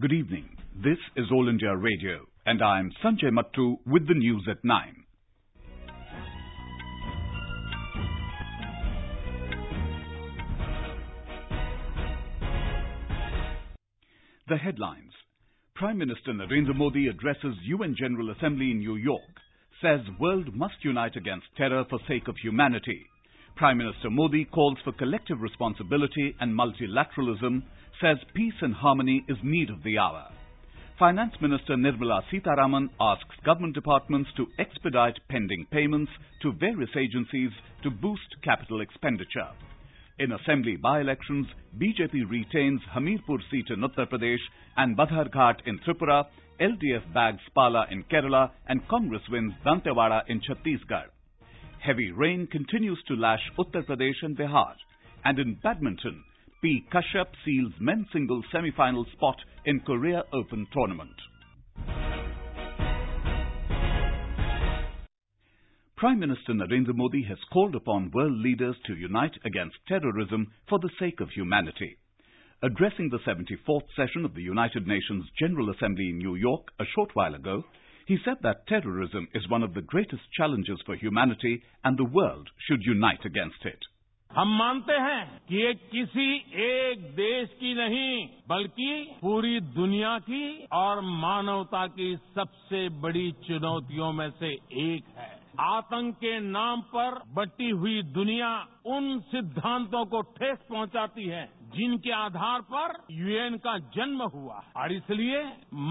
Good evening. This is All India Radio, and I'm Sanjay Mattu with the news at 9. The headlines. Prime Minister Narendra Modi addresses UN General Assembly in New York, says world must unite against terror for sake of humanity. Prime Minister Modi calls for collective responsibility and multilateralism, says peace and harmony is need of the hour. Finance Minister Nirmala Sitharaman asks government departments to expedite pending payments to various agencies to boost capital expenditure. In assembly by-elections, BJP retains Hamirpur seat in Uttar Pradesh and Badharghat in Tripura, LDF bags Pala in Kerala and Congress wins Dantewada in Chhattisgarh. Heavy rain continues to lash Uttar Pradesh and Bihar. And in badminton, P. Kashyap seals men's singles semi-final spot in Korea Open tournament. Prime Minister Narendra Modi has called upon world leaders to unite against terrorism for the sake of humanity. Addressing the 74th session of the United Nations General Assembly in New York a short while ago, he said that terrorism is one of the greatest challenges for humanity and the world should unite against it. हम मानते हैं कि ये किसी एक देश की नहीं बल्कि पूरी दुनिया की और मानवता की सबसे बड़ी चुनौतियों में से एक है आतंक के नाम पर बटी हुई दुनिया उन सिद्धांतों को ठेस पहुंचाती है जिनके आधार पर यूएन का जन्म हुआ और इसलिए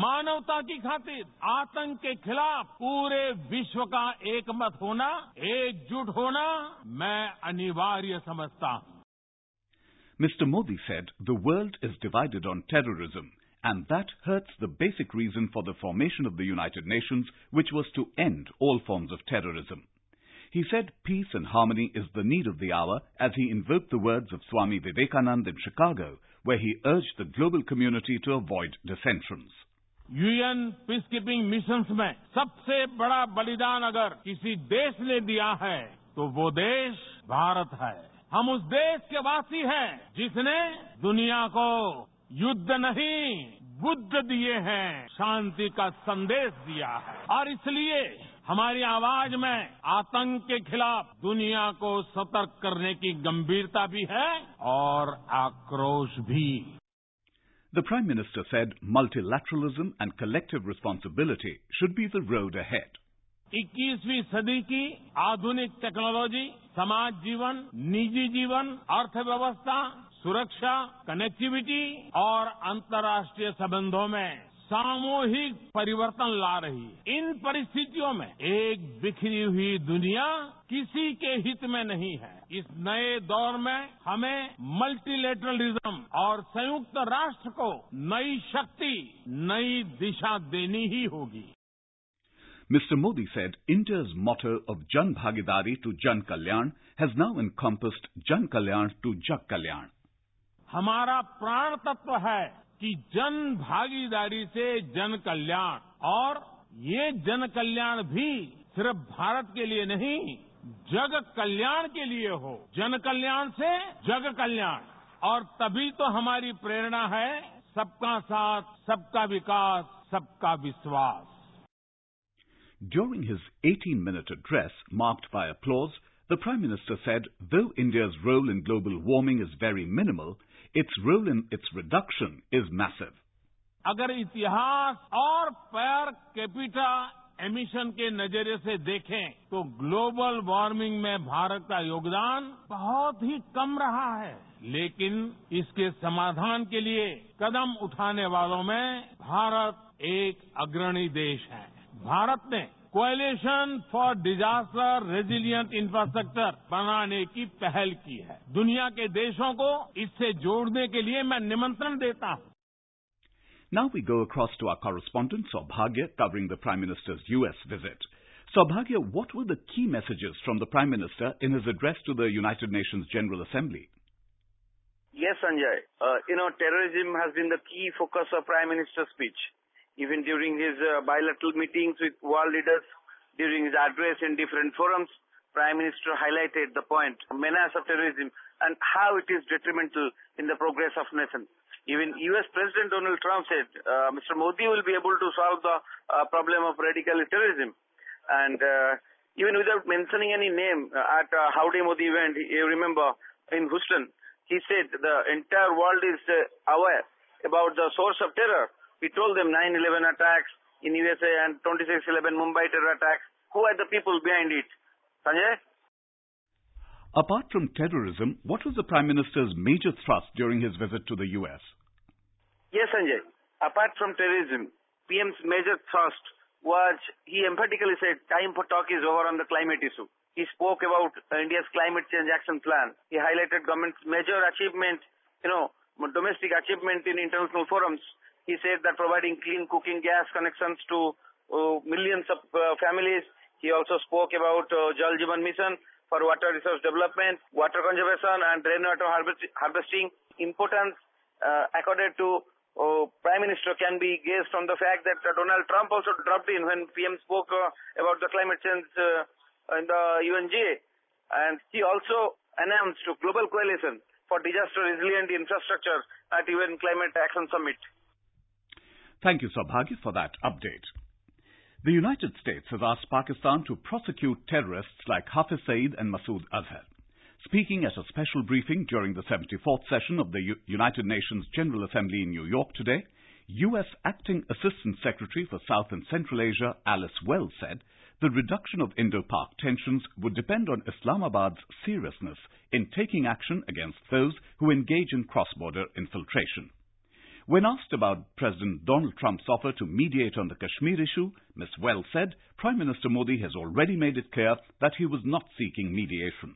मानवता की खातिर आतंक के खिलाफ पूरे विश्व का एकमत होना एकजुट होना मैं अनिवार्य समझता हूँ Mr. Modi said the world is divided on terrorism and that hurts the basic reason for the formation of the United Nations, which was to end all forms of terrorism. He said peace and harmony is the need of the hour as he invoked the words of Swami Vivekanand in Chicago, where he urged the global community to avoid dissensions. UN peace keeping mission में सबसे बड़ा बलिदान अगर किसी देश ने दिया है तो वो देश भारत है हम उस देश के वासी हैं जिसने दुनिया को युद्ध नहीं बुद्ध दिए हैं शांति का संदेश दिया है और इसलिए हमारी आवाज़ में आतंक के खिलाफ दुनिया को सतर्क करने की गंभीरता भी है और आक्रोश भी The Prime Minister said multilateralism and collective responsibility should be the road ahead. 21वीं सदी की आधुनिक टेक्नोलॉजी समाज जीवन निजी जीवन अर्थव्यवस्था सुरक्षा कनेक्टिविटी और अंतर्राष्ट्रीय संबंधों में सामूहिक परिवर्तन ला रही है इन परिस्थितियों में एक बिखरी हुई दुनिया किसी के हित में नहीं है इस नए दौर में हमें मल्टीलेटरलिज्म और संयुक्त राष्ट्र को नई शक्ति नई दिशा देनी ही होगी Mr. Modi said India's motto of Jan Bhagidari to Jan Kalyan has now encompassed Jan Kalyan to Jag Kalyan. हमारा प्राण तत्व है कि जन भागीदारी से जन कल्याण। और ये जन कल्याण भी सिर्फ़ भारत के लिए नहीं, जग कल्याण के लिए हो। जन कल्याण से जग कल्याण। और तभी तो हमारी प्रेरणा है सबका साथ, सबका विकास, सबका विश्वास। During his 18 minute address marked by applause the prime minister said though India's role in global warming is very minimal its role in its reduction is massive. अगर इतिहास और पर कैपिटा एमिशन के नज़रिए से देखें तो ग्लोबल वार्मिंग में भारत का योगदान बहुत ही कम रहा है लेकिन इसके समाधान के लिए कदम उठाने वालों में भारत एक अग्रणी देश है भारत ने coalition for disaster resilient infrastructure बनाने की पहल की है दुनिया के देशों को इससे जोड़ने के लिए मैं निमंत्रण देता हूँ Now we go across to our correspondent Saubhagya covering the Prime Minister's US visit. Saubhagya, what were the key messages from the Prime Minister in his address to the United Nations General Assembly? Yes, Sanjay. Uh, you know, terrorism has been the key focus of Prime Minister's speech. Even during his uh, bilateral meetings with world leaders, during his address in different forums, Prime Minister highlighted the point, menace of terrorism and how it is detrimental in the progress of nation. Even US President Donald Trump said uh, Mr. Modi will be able to solve the uh, problem of radical terrorism. And uh, even without mentioning any name uh, at uh, Howdy Modi event, you remember in Houston, he said the entire world is uh, aware about the source of terror. We told them 9-11 attacks in USA and 26-11 Mumbai terror attacks. Who are the people behind it? Sanjay? Apart from terrorism, what was the Prime Minister's major thrust during his visit to the US? Yes, Sanjay. Apart from terrorism, PM's major thrust was he emphatically said time for talk is over on the climate issue. He spoke about India's climate change action plan. He highlighted government's major achievement, you know, domestic achievement in international forums. He said that providing clean cooking gas connections to uh, millions of uh, families. He also spoke about uh, Jal Jeevan Mission for water resource development, water conservation and rainwater harvesting. Importance uh, accorded to uh, Prime Minister can be gauged from the fact that uh, Donald Trump also dropped in when PM spoke uh, about the climate change uh, in the UNGA. And he also announced a global coalition for disaster resilient infrastructure at UN Climate Action Summit. Thank you, Saubhagya, for that update. The United States has asked Pakistan to prosecute terrorists like Hafiz Saeed and Masood Azhar. Speaking at a special briefing during the 74th session of the U United Nations General Assembly in New York today, U.S. Acting Assistant Secretary for South and Central Asia Alice Wells said the reduction of Indo-Pak tensions would depend on Islamabad's seriousness in taking action against those who engage in cross-border infiltration. When asked about President Donald Trump's offer to mediate on the Kashmir issue, Ms. Wells said Prime Minister Modi has already made it clear that he was not seeking mediation.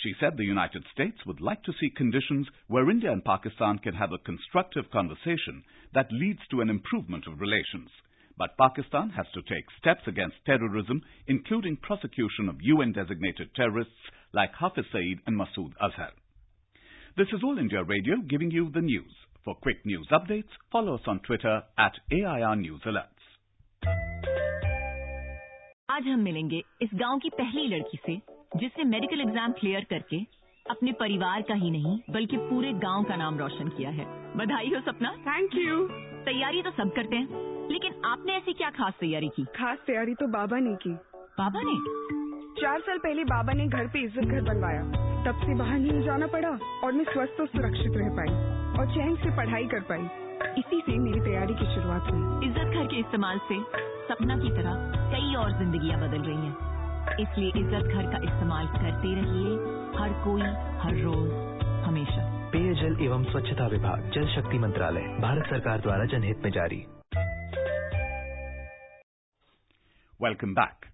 She said the United States would like to see conditions where India and Pakistan can have a constructive conversation that leads to an improvement of relations. But Pakistan has to take steps against terrorism, including prosecution of UN-designated terrorists like Hafiz Saeed and Masood Azhar. This is All India Radio giving you the news. For quick news updates, follow us on Twitter at AIR News Alerts. आज हम मिलेंगे इस गाँव की पहली लड़की से जिसने मेडिकल एग्ज़ाम क्लियर करके अपने परिवार का ही नहीं बल्कि पूरे गाँव का नाम रोशन किया है। बधाई हो सपना। थैंक यू तैयारी तो सब करते हैं लेकिन आपने ऐसी क्या खास तैयारी की? खास तैयारी तो बाबा ने की। बाबा ने? चार साल पहले बाबा ने घर पे इज़्ज़त घर बनवाया। तब से बाहर नहीं जाना पड़ा और मैं स्वस्थ और सुरक्षित रह पाई। और चैन से पढ़ाई कर पाई। इसी से मेरी तैयारी की शुरुआत हुई। इज़्ज़त घर के इस्तेमाल से सपना की तरह कई और जिंदगियाँ बदल रही हैं। इसलिए इज़्ज़त घर का इस्तेमाल करते रहिए हर कोई हर रोज हमेशा। पेयजल एवं स्वच्छता विभाग जल शक्ति मंत्रालय भारत सरकार द्वारा जनहित में जारी। Welcome back.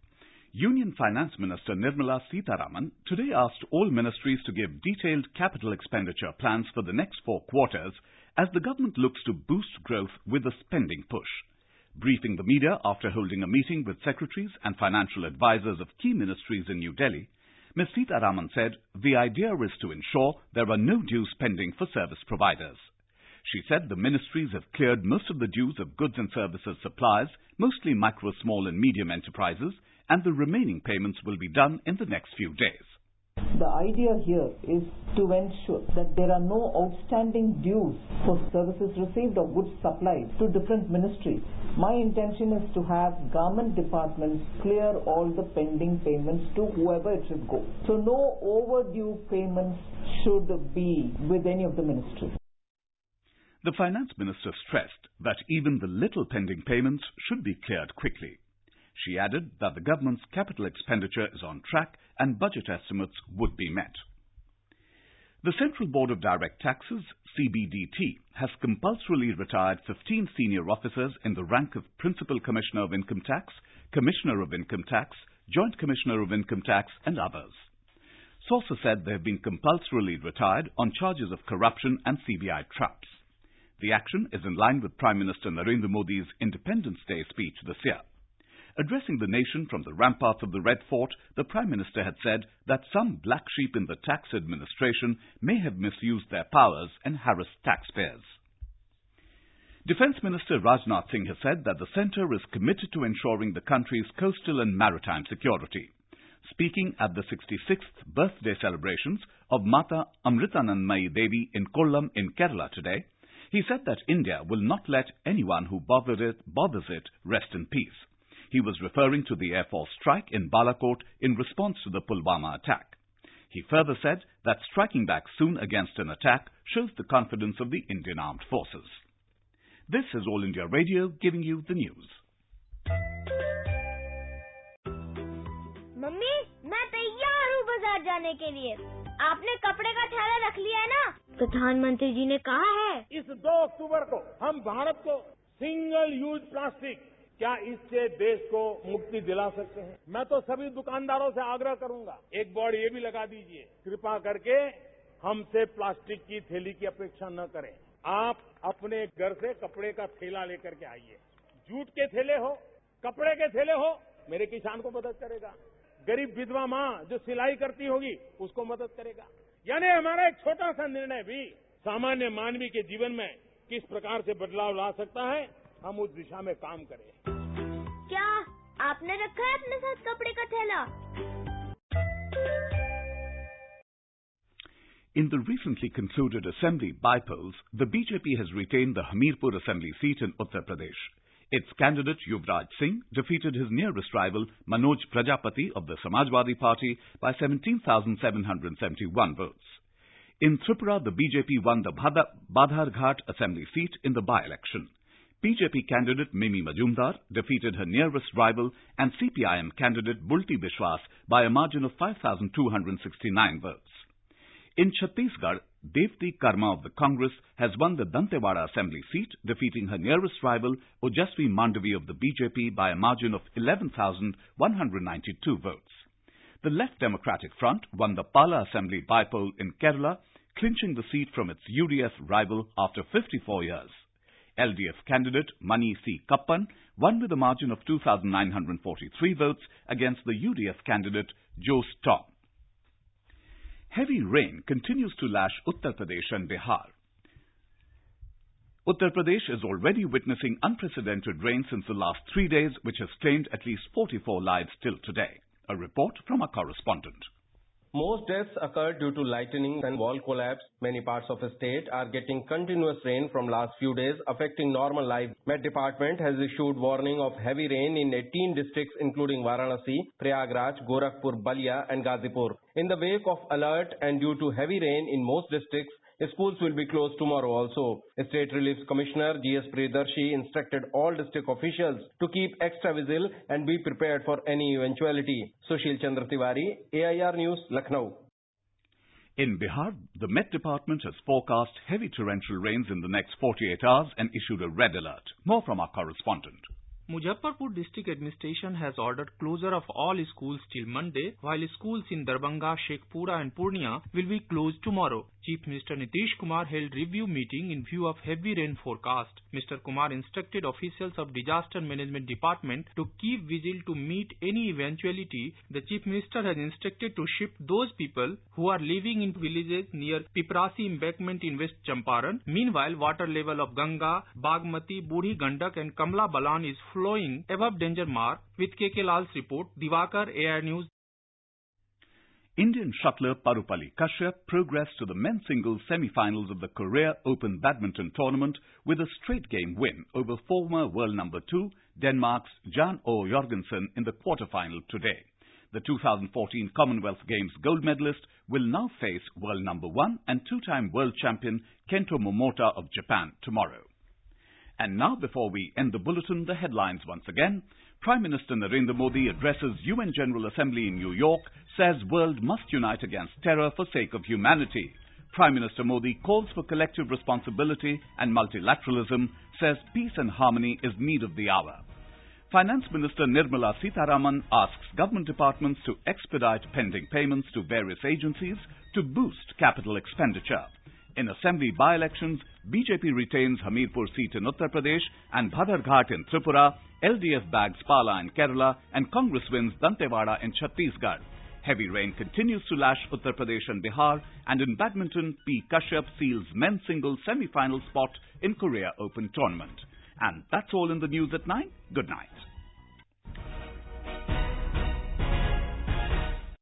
Union Finance Minister Nirmala Sitharaman today asked all ministries to give detailed capital expenditure plans for the next four quarters as the government looks to boost growth with a spending push. Briefing the media after holding a meeting with secretaries and financial advisors of key ministries in New Delhi, Ms. Sitharaman said the idea is to ensure there are no dues pending for service providers. She said the ministries have cleared most of the dues of goods and services suppliers, mostly micro, small and medium enterprises, and the remaining payments will be done in the next few days. The idea here is to ensure that there are no outstanding dues for services received or goods supplied to different ministries. My intention is to have government departments clear all the pending payments to whoever it should go. So no overdue payments should be with any of the ministries. The finance minister stressed that even the little pending payments should be cleared quickly. She added that the government's capital expenditure is on track and budget estimates would be met. The Central Board of Direct Taxes, CBDT, has compulsorily retired 15 senior officers in the rank of Principal Commissioner of Income Tax, Commissioner of Income Tax, Joint Commissioner of Income Tax, and others. Sources said they have been compulsorily retired on charges of corruption and CBI traps. The action is in line with Prime Minister Narendra Modi's Independence Day speech this year. Addressing the nation from the ramparts of the Red Fort, the Prime Minister had said that some black sheep in the tax administration may have misused their powers and harassed taxpayers. Defence Minister Rajnath Singh has said that the centre is committed to ensuring the country's coastal and maritime security. Speaking at the 66th birthday celebrations of Mata Amritanandamayi Devi in Kollam in Kerala today, He said that India will not let anyone who bothered it, bothers it rest in peace. He was referring to the Air Force strike in Balakot in response to the Pulwama attack. He further said that striking back soon against an attack shows the confidence of the Indian armed forces. This is All India Radio giving you the news. Mummy मैं तैयार हूँ बाजार जाने के लिए आपने कपड़े का थैला रख लिया है ना प्रधानमंत्री जी ने कहा है इस दो अक्टूबर को हम भारत को सिंगल यूज प्लास्टिक क्या इससे देश को मुक्ति दिला सकते हैं? मैं तो सभी दुकानदारों से आग्रह करूँगा, एक बोर्ड ये भी लगा दीजिए, कृपा करके हमसे प्लास्टिक की थैली की अपेक्षा न करें। आप अपने घर से कपड़े का थैला लेकर के आइए। जूट के थैले हो, कपड़े के थैले हो, मेरे किसान को मदद करेगा। गरीब विधवा माँ जो सिलाई करती होगी, उसको मदद करेगा। यानी हमारा एक छोटा सा निर्णय भी सामान्य मानवीय के जीवन में किस प्रकार से बदलाव ला सकता है हम उस दिशा में काम करें क्या आपने रखा है अपने साथ कपड़े का थैला In the recently concluded assembly by-polls, the BJP has retained the Hamirpur assembly seat in Uttar Pradesh. Its candidate Yuvraj Singh defeated his nearest rival Manoj Prajapati of the Samajwadi Party by 17,771 votes. In Tripura, the BJP won the Badharghat assembly seat in the by-election. BJP candidate Mimi Majumdar defeated her nearest rival and CPIM candidate Bulti Bishwas by a margin of 5,269 votes. In Chhattisgarh, Devti Karma of the Congress has won the Dantewada assembly seat, defeating her nearest rival Ojasvi Mandavi of the BJP by a margin of 11,192 votes. The Left Democratic Front won the Pala assembly by-poll in Kerala, clinching the seat from its UDF rival after 54 years. LDF candidate Mani C. Kappan won with a margin of 2,943 votes against the UDF candidate Joe Tom. Heavy rain continues to lash Uttar Pradesh and Bihar. Uttar Pradesh is already witnessing unprecedented rain since the last three days, which has claimed at least 44 lives till today. A report from our correspondent. Most deaths occurred due to lightning and wall collapse. Many parts of the state are getting continuous rain from last few days, affecting normal life. Met Department has issued warning of heavy rain in 18 districts, including Varanasi, Prayagraj, Gorakhpur, Ballia, and Ghazipur. In the wake of alert and due to heavy rain in most districts, Schools will be closed tomorrow also. State Relief Commissioner G.S. Priyadarshi instructed all district officials to keep extra vigil and be prepared for any eventuality. Sushil Chandra Tiwari, AIR News, Lucknow. In Bihar, the Met Department has forecast heavy torrential rains in the next 48 hours and issued a red alert. More from our correspondent. Muzaffarpur district administration has ordered closure of all schools till Monday, while schools in Darbhanga, Shekhpura and Purnia will be closed tomorrow. Chief Minister Nitish Kumar held review meeting in view of heavy rain forecast. Mr. Kumar instructed officials of Disaster Management Department to keep vigil to meet any eventuality. The Chief Minister has instructed to shift those people who are living in villages near Piprasi embankment in West Champaran. Meanwhile, water level of Ganga, Bagmati, Buri Gandak and Kamla Balan is flowing above danger mark. With KK Lal's report, Divakar, AIR News. Indian shuttler Parupalli Kashyap progressed to the men's singles semi-finals of the Korea Open Badminton Tournament with a straight game win over former world number two Denmark's Jan O. Jorgensen in the quarterfinal today. The 2014 Commonwealth Games gold medalist will now face world number one and two-time world champion Kento Momota of Japan tomorrow. And now, before we end the bulletin, the headlines once again. Prime Minister Narendra Modi addresses UN General Assembly in New York, says world must unite against terror for sake of humanity. Prime Minister Modi calls for collective responsibility and multilateralism, says peace and harmony is need of the hour. Finance Minister Nirmala Sitharaman asks government departments to expedite pending payments to various agencies to boost capital expenditure. In assembly by-elections, BJP retains Hamirpur seat in Uttar Pradesh and Badharghat in Tripura, LDF bags Pala in Kerala, and Congress wins Dantewada in Chhattisgarh. Heavy rain continues to lash Uttar Pradesh and Bihar, and in badminton, P. Kashyap seals men's singles semi-final spot in Korea Open Tournament. And that's all in the news at 9. Good night.